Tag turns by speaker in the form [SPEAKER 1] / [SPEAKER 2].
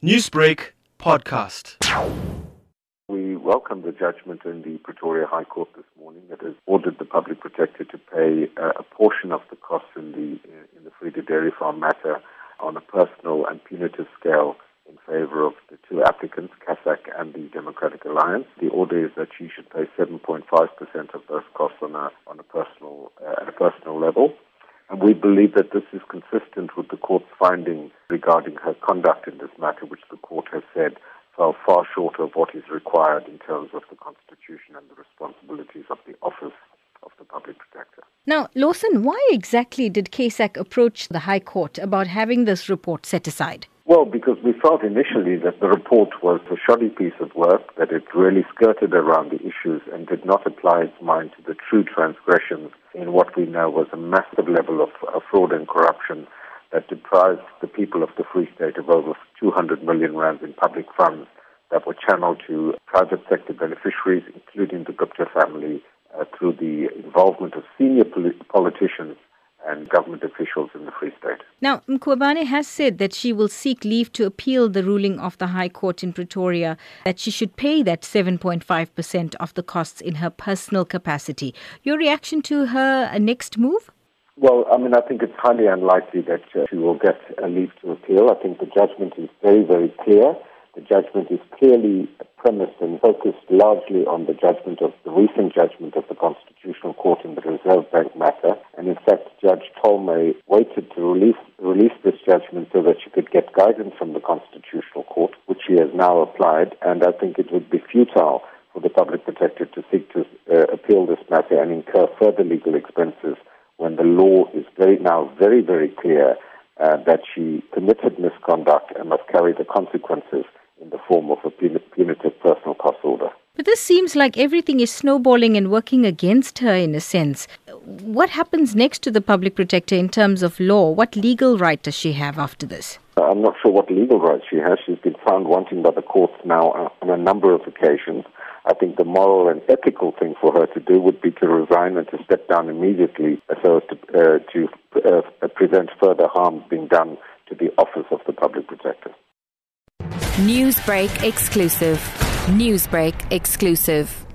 [SPEAKER 1] Newsbreak podcast.
[SPEAKER 2] We welcome the judgment in the Pretoria High Court this morning that has ordered the public protector to pay uh, a portion of the costs in the in the Vrede Dairy Farm matter on a personal and punitive scale in favor of the two applicants, CASAC and the Democratic Alliance. The order is that she should pay 7.5% of those costs on a on a personal uh, at a personal level. And we believe that this is consistent with the court's finding regarding her conduct in this matter, which the court has said fell far short of what is required in terms of the Constitution and the responsibilities of the office of the public protector.
[SPEAKER 3] Now, Lawson, why exactly did CASAC approach the High Court about having this report set aside?
[SPEAKER 2] Well, because we felt initially that the report was a shoddy piece of work, that it really skirted around the issues and did not apply its mind to the true transgressions in what we know was a massive level of, fraud and corruption that deprived the people of the Free State of over 200 million rands in public funds that were channeled to private sector beneficiaries, including the Gupta family, uh, through the involvement of senior politicians and government officials in the Free State.
[SPEAKER 3] Now, Mkhwebane has said that she will seek leave to appeal the ruling of the High Court in Pretoria that she should pay that 7.5% of the costs in her personal capacity. Your reaction to her next move?
[SPEAKER 2] Well, I mean, I think it's highly unlikely that uh, she will get a leave to appeal. I think the judgment is very, very clear. The judgment is clearly premised and focused largely on the judgment of the recent judgment of the Constitutional Court in the Reserve Bank matter. And in fact, Judge Tolmay waited to release, release this judgment so that she could get guidance from the Constitutional Court, which she has now applied. And I think it would be futile for the public protector to seek to uh, appeal this matter and incur further legal expenses when the law is very now very, very clear uh, that she committed misconduct and must carry the consequences in the form of a punitive personal cost order.
[SPEAKER 3] But this seems like everything is snowballing and working against her in a sense. What happens next to the public protector in terms of law? What legal right does she have after this?
[SPEAKER 2] I'm not sure what legal rights she has. She's been found wanting by the courts now uh, on a number of occasions. I think the moral and ethical thing for her to do would be to resign and to step down immediately so as to, uh, to uh, prevent further harm being done to the office of the public protector.
[SPEAKER 4] Newsbreak exclusive. Newsbreak exclusive.